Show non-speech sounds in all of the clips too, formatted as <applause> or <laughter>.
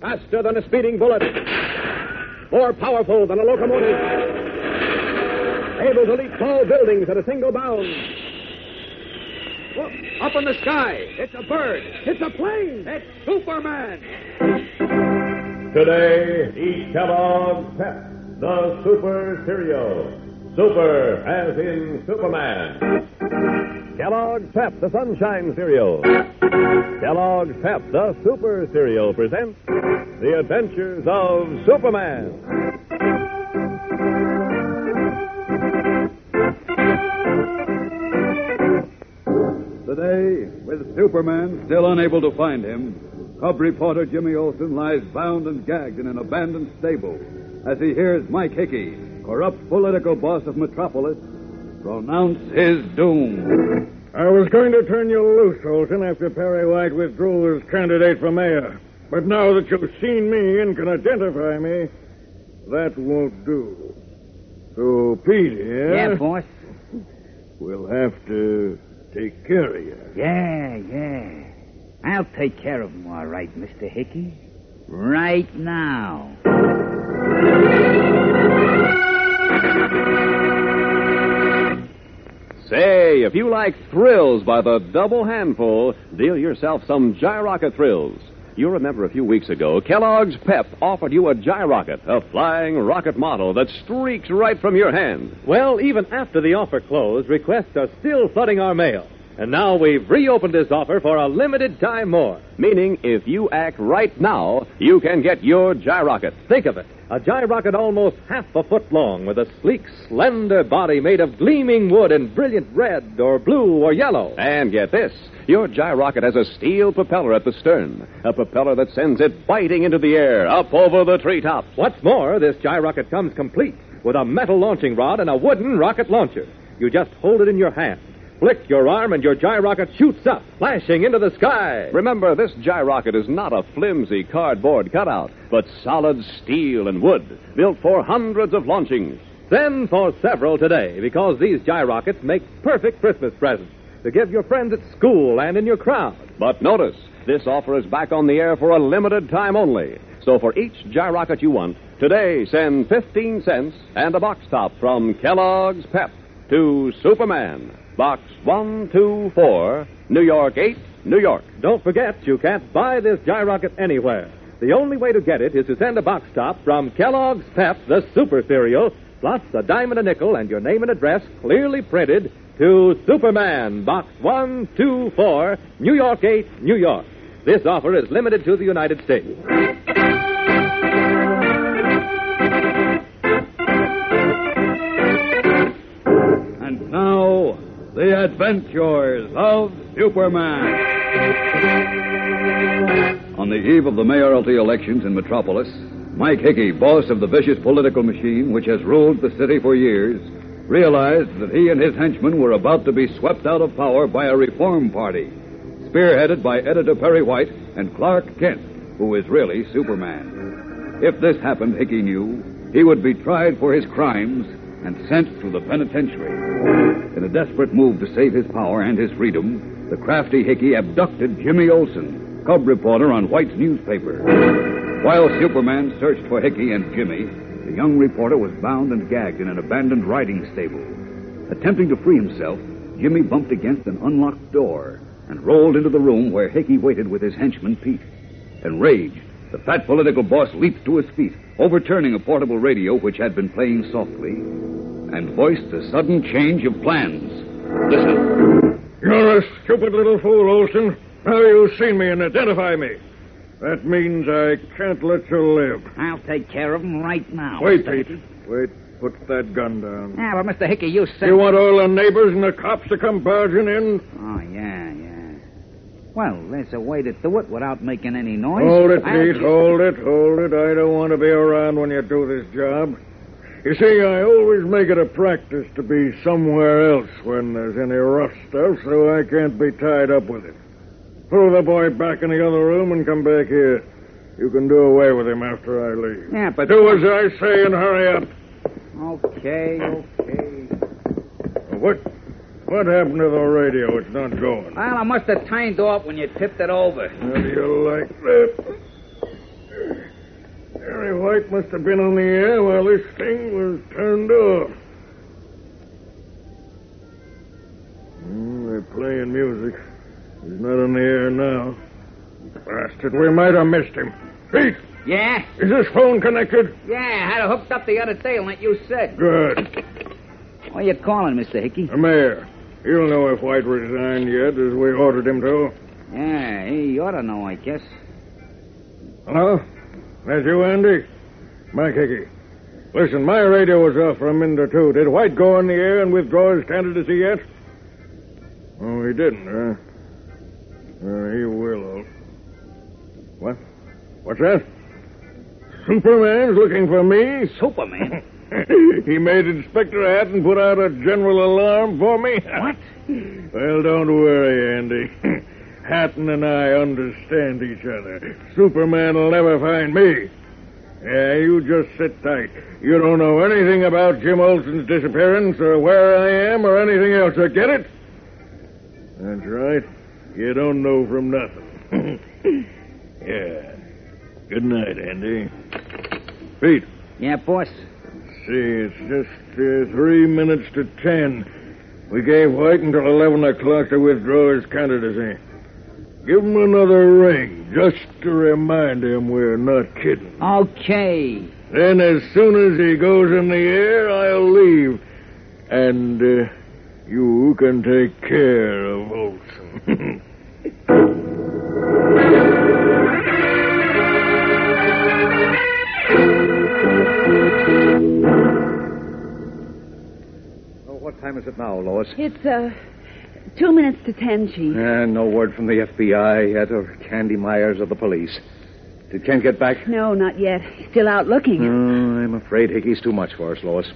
Faster than a speeding bullet. More powerful than a locomotive. Able to leap tall buildings at a single bound. Look, up in the sky. It's a bird. It's a plane. It's Superman. Today, eat Kellogg's Pep, the Super Cereal. Super as in Superman. Kellogg's Pep, the Sunshine Cereal. Kellogg's Pep, the Super Cereal presents The Adventures of Superman. Today, with Superman still unable to find him, cub reporter Jimmy Olsen lies bound and gagged in an abandoned stable as he hears Mike Hickey, corrupt political boss of Metropolis, pronounce his doom. I was going to turn you loose, Olsen, after Perry White withdrew as candidate for mayor. But now that you've seen me and can identify me, that won't do. So, Pete here. Eh? Yeah, boss. We'll have to take care of you. Yeah, yeah. I'll take care of him, all right, Mr. Hickey. Right now. If you like thrills by the double handful, deal yourself some Gyrocket thrills. You remember a few weeks ago, Kellogg's Pep offered you a Gyrocket, a flying rocket model that streaks right from your hand. Well, even after the offer closed, requests are still flooding our mail. And now we've reopened this offer for a limited time more. Meaning, if you act right now, you can get your Gyrocket. Think of it. A gyrocket almost half a foot long with a sleek, slender body made of gleaming wood in brilliant red or blue or yellow. And get this your gyrocket has a steel propeller at the stern, a propeller that sends it biting into the air up over the treetops. What's more, this gyrocket comes complete with a metal launching rod and a wooden rocket launcher. You just hold it in your hand. Flick your arm and your gyrocket shoots up, flashing into the sky. Remember, this gyrocket is not a flimsy cardboard cutout, but solid steel and wood, built for hundreds of launchings. Send for several today, because these gyrockets make perfect Christmas presents to give your friends at school and in your crowd. But notice, this offer is back on the air for a limited time only. So for each gyrocket you want, today send 15 cents and a box top from Kellogg's Pep to Superman. Box 124, New York 8, New York. Don't forget, you can't buy this gyrocket anywhere. The only way to get it is to send a box top from Kellogg's Pep, the Super Cereal, plus a dime and a nickel and your name and address clearly printed to Superman, Box 124, New York 8, New York. This offer is limited to the United States. Adventures of Superman. On the eve of the mayoralty elections in Metropolis, Mike Hickey, boss of the vicious political machine which has ruled the city for years, realized that he and his henchmen were about to be swept out of power by a reform party, spearheaded by editor Perry White and Clark Kent, who is really Superman. If this happened, Hickey knew, he would be tried for his crimes and sent to the penitentiary. In a desperate move to save his power and his freedom, the crafty Hickey abducted Jimmy Olsen, cub reporter on White's newspaper. While Superman searched for Hickey and Jimmy, the young reporter was bound and gagged in an abandoned riding stable. Attempting to free himself, Jimmy bumped against an unlocked door and rolled into the room where Hickey waited with his henchman, Pete. Enraged, the fat political boss leaped to his feet, overturning a portable radio which had been playing softly, and voiced a sudden change of plans. Listen. You're a stupid little fool, Olsen. Now you've seen me and identify me. That means I can't let you live. I'll take care of him right now. Wait, Mr. Pete. Hickey. Wait. Put that gun down. Yeah, but Mr. Hickey, you said. You want all the neighbors and the cops to come barging in? Oh, yeah, yeah. Well, there's a way to do it without making any noise. Hold it, Pete. just- Hold it. Hold it. I don't want to be around when you do this job. You see, I always make it a practice to be somewhere else when there's any rough stuff, so I can't be tied up with it. Throw the boy back in the other room and come back here. You can do away with him after I leave. Yeah, but. Do as I say and hurry up. Okay, okay. What? What happened to the radio? It's not going. Well, I must have turned off when you tipped it over. How do you like that? Perry White must have been on the air while this thing was turned off. Hmm, they're playing music. He's not on the air now. Bastard, we might have missed him. Pete, Yeah? is this phone connected? Yeah, I had it hooked up the other day like you said. Good. What are you calling, Mr. Hickey? The mayor. He'll know if White resigned yet, as we ordered him to. Yeah, he ought to know, I guess. Hello? That's you, Andy? Mike Hickey. Listen, my radio was off for a minute or two. Did White go on the air and withdraw his candidacy yet? Oh, he didn't, huh? Uh, he will. What? What's that? Superman's looking for me? Superman? <laughs> <laughs> he made Inspector Hatton put out a general alarm for me? What? <laughs> Well, don't worry, Andy. <laughs> Hatton and I understand each other. Superman will never find me. Yeah, you just sit tight. You don't know anything about Jim Olsen's disappearance or where I am or anything else. I get it? That's right. You don't know from nothing. yeah. Good night, Andy. Pete. Yeah, boss. See, it's just uh, three minutes to ten. We gave White until 11 o'clock to withdraw his candidacy. Give him another ring, just to remind him we're not kidding. Okay. Then, as soon as he goes in the air, I'll leave. And uh, you can take care of what time is it now, Lois? It's, uh, two minutes to ten, Chief. And no word from the FBI yet, or Candy Myers or the police. Did Kent get back? No, not yet. He's still out looking. Oh, I'm afraid Hickey's too much for us, Lois.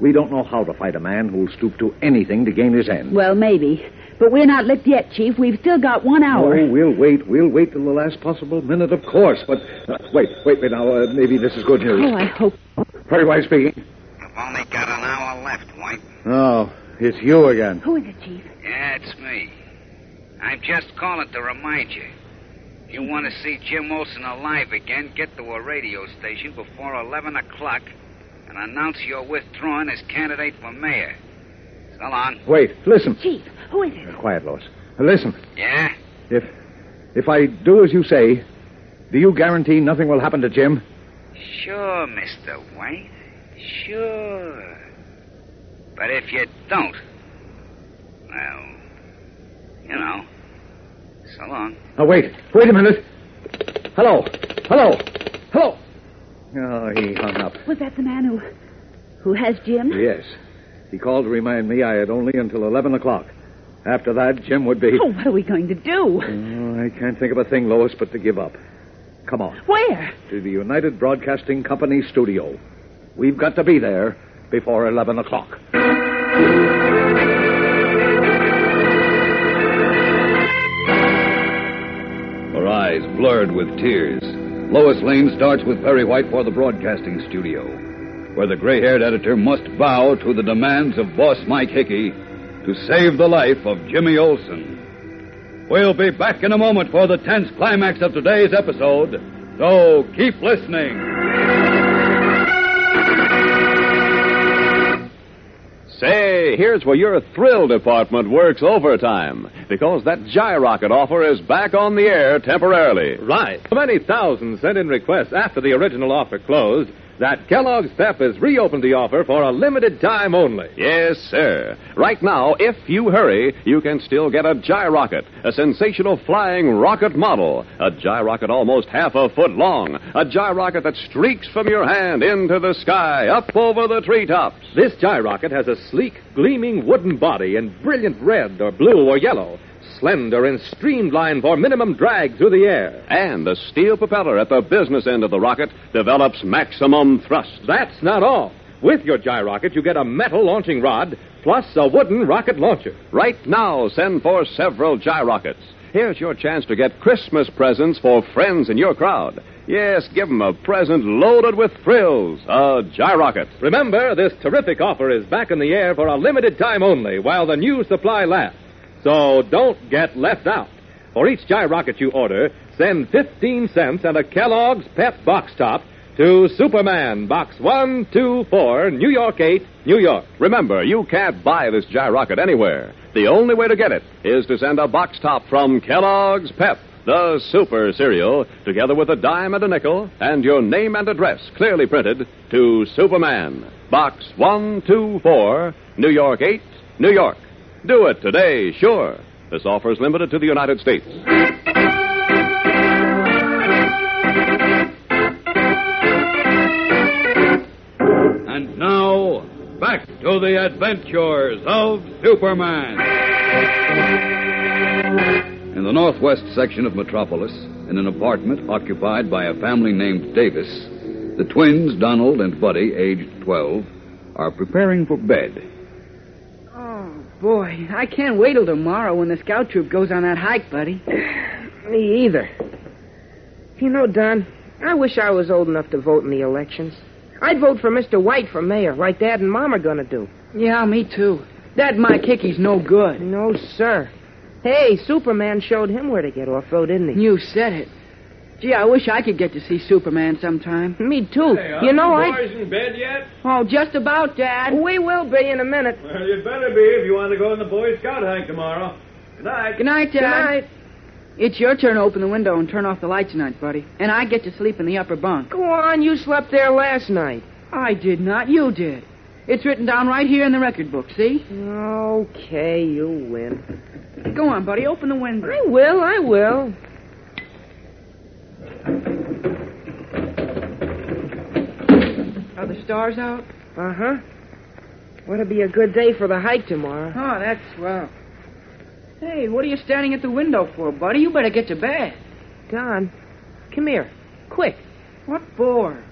We don't know how to fight a man who'll stoop to anything to gain his end. Well, maybe. But we're not licked yet, Chief. We've still got one hour. Oh, we'll wait. We'll wait till the last possible minute, of course. But uh, wait, wait, wait. Now, uh, maybe this is good news. Oh, I hope. Perry White speaking. We've only got an hour left, White. Oh, it's you again. Who is it, Chief? Yeah, it's me. I'm just calling to remind you. If you want to see Jim Olsen alive again, get to a radio station before 11 o'clock and announce you're withdrawing as candidate for mayor. So long. Wait, listen. Chief, who is it? Quiet, Lois. Uh, Listen. Yeah? If if I do as you say, do you guarantee nothing will happen to Jim? Sure, Mr. White. Sure. But if you don't, well, you know. So long. Oh, wait. Wait a minute. Hello. Hello. Hello. Oh, he hung up. Was that the man who. who has Jim? Yes. He called to remind me I had only until 11 o'clock. After that, Jim would be. Oh, what are we going to do? Oh, I can't think of a thing, Lois, but to give up. Come on. Where? To the United Broadcasting Company studio. We've got to be there before 11 o'clock. Her eyes blurred with tears. Lois Lane starts with Perry White for the broadcasting studio, where the gray haired editor must bow to the demands of boss Mike Hickey to save the life of Jimmy Olsen. We'll be back in a moment for the tense climax of today's episode, so keep listening. Hey, here's where your thrill department works overtime because that Gyrocket offer is back on the air temporarily. Right. Many thousands sent in requests after the original offer closed that Kellogg's Pep has reopened the offer for a limited time only. Yes, sir. Right now, if you hurry, you can still get a Gyrocket, a sensational flying rocket model, a Gyrocket almost half a foot long, a Gyrocket that streaks from your hand into the sky, up over the treetops. This Gyrocket has a sleek, gleaming wooden body in brilliant red or blue or yellow slender and streamlined for minimum drag through the air. And the steel propeller at the business end of the rocket develops maximum thrust. That's not all. With your gyrocket, you get a metal launching rod plus a wooden rocket launcher. Right now, send for several gyrockets. Here's your chance to get Christmas presents for friends in your crowd. Yes, give them a present loaded with thrills, a gyrocket. Remember, this terrific offer is back in the air for a limited time only while the new supply lasts. So don't get left out. For each gyrocket you order, send 15 cents and a Kellogg's Pep box top to Superman, Box 124, New York 8, New York. Remember, you can't buy this gyrocket anywhere. The only way to get it is to send a box top from Kellogg's Pep, the super cereal, together with a dime and a nickel and your name and address clearly printed to Superman, Box 124, New York 8, New York. Do it today, sure. This offer is limited to the United States. And now, back to the adventures of Superman. In the northwest section of Metropolis, in an apartment occupied by a family named Davis, the twins, Donald and Buddy, aged 12, are preparing for bed. Boy. I can't wait till tomorrow when the scout troop goes on that hike, buddy. <sighs> Me either. You know, Don, I wish I was old enough to vote in the elections. I'd vote for Mr. White for mayor, like Dad and Mom are going to do. Yeah, me too. That Mike Hickey's no good. No, sir. Hey, Superman showed him where to get off, though, didn't he? You said it. Gee, I wish I could get to see Superman sometime. Me too. Hey, you know, the I. boys in bed yet? Oh, just about, Dad. We will be in a minute. Well, you'd better be if you want to go on the Boy Scout hike tomorrow. Good night. Good night, Dad. Good night. It's your turn to open the window and turn off the light tonight, buddy. And I get to sleep in the upper bunk. Go on, you slept there last night. I did not. You did. It's written down right here in the record book, see? Okay, you win. Go on, buddy. Open the window. I will, I will. Are the stars out? Uh huh. What'll be a good day for the hike tomorrow? Oh, that's swell. Hey, what are you standing at the window for, buddy? You better get to bed. Don, come here. Quick. What for?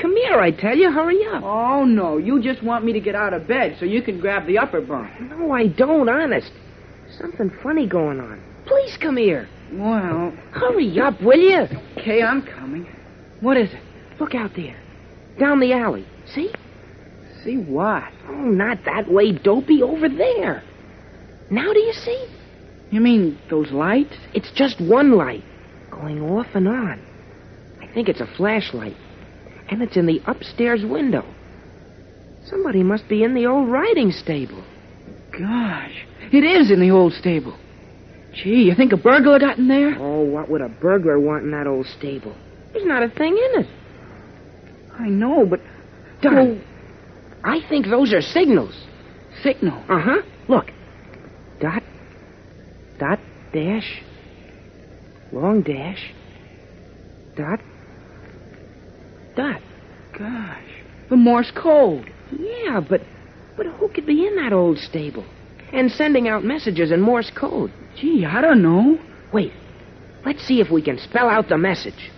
Come here, I tell you. Hurry up. Oh, no. You just want me to get out of bed so you can grab the upper bunk. No, I don't, honest. Something funny going on. Please come here. Well, Hurry up, will you? okay, I'm coming. What is it? Look out there. Down the alley. See? See what? Oh, not that way, Dopey. Over there. Now do you see? You mean those lights? It's just one light going off and on. I think it's a flashlight. And it's in the upstairs window. Somebody must be in the old riding stable. Gosh, it is in the old stable. Gee, you think a burglar got in there? Oh, what would a burglar want in that old stable? There's not a thing in it. I know, but. Don, I think those are signals. Signal. Uh huh. Look. Dot, dot, dash, long dash, dot, dot. Gosh, the Morse code. Yeah, but but who could be in that old stable? And sending out messages in Morse code. Gee, I don't know. Wait. Let's see if we can spell out the message.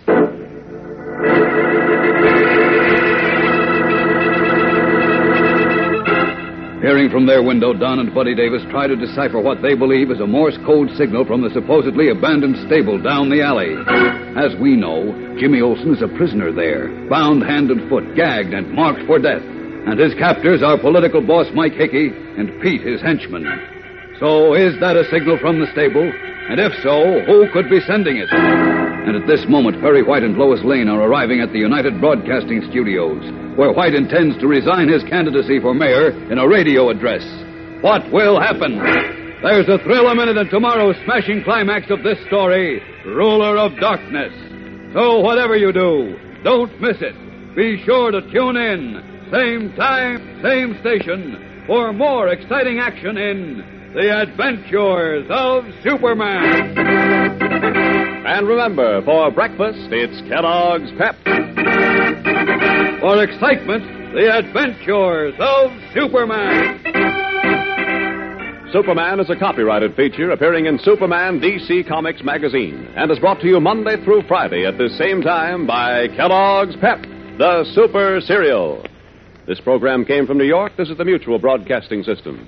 Peering from their window, Don and Buddy Davis try to decipher what they believe is a Morse code signal from the supposedly abandoned stable down the alley. As we know, Jimmy Olsen is a prisoner there, bound hand and foot, gagged and marked for death. And his captors are political boss Mike Hickey and Pete, his henchman. So, is that a signal from the stable? And if so, who could be sending it? And at this moment, Perry White and Lois Lane are arriving at the United Broadcasting Studios, where White intends to resign his candidacy for mayor in a radio address. what will happen? There's a thrill a minute in tomorrow's smashing climax of this story, Ruler of Darkness. So whatever you do, don't miss it. Be sure to tune in, same time, same station, for more exciting action in The Adventures of Superman. And remember, for breakfast, it's Kellogg's Pep. For excitement, The Adventures of Superman. Superman is a copyrighted feature appearing in Superman DC Comics magazine and is brought to you Monday through Friday at the same time by Kellogg's Pep, the super cereal. This program came from New York. This is the Mutual Broadcasting System.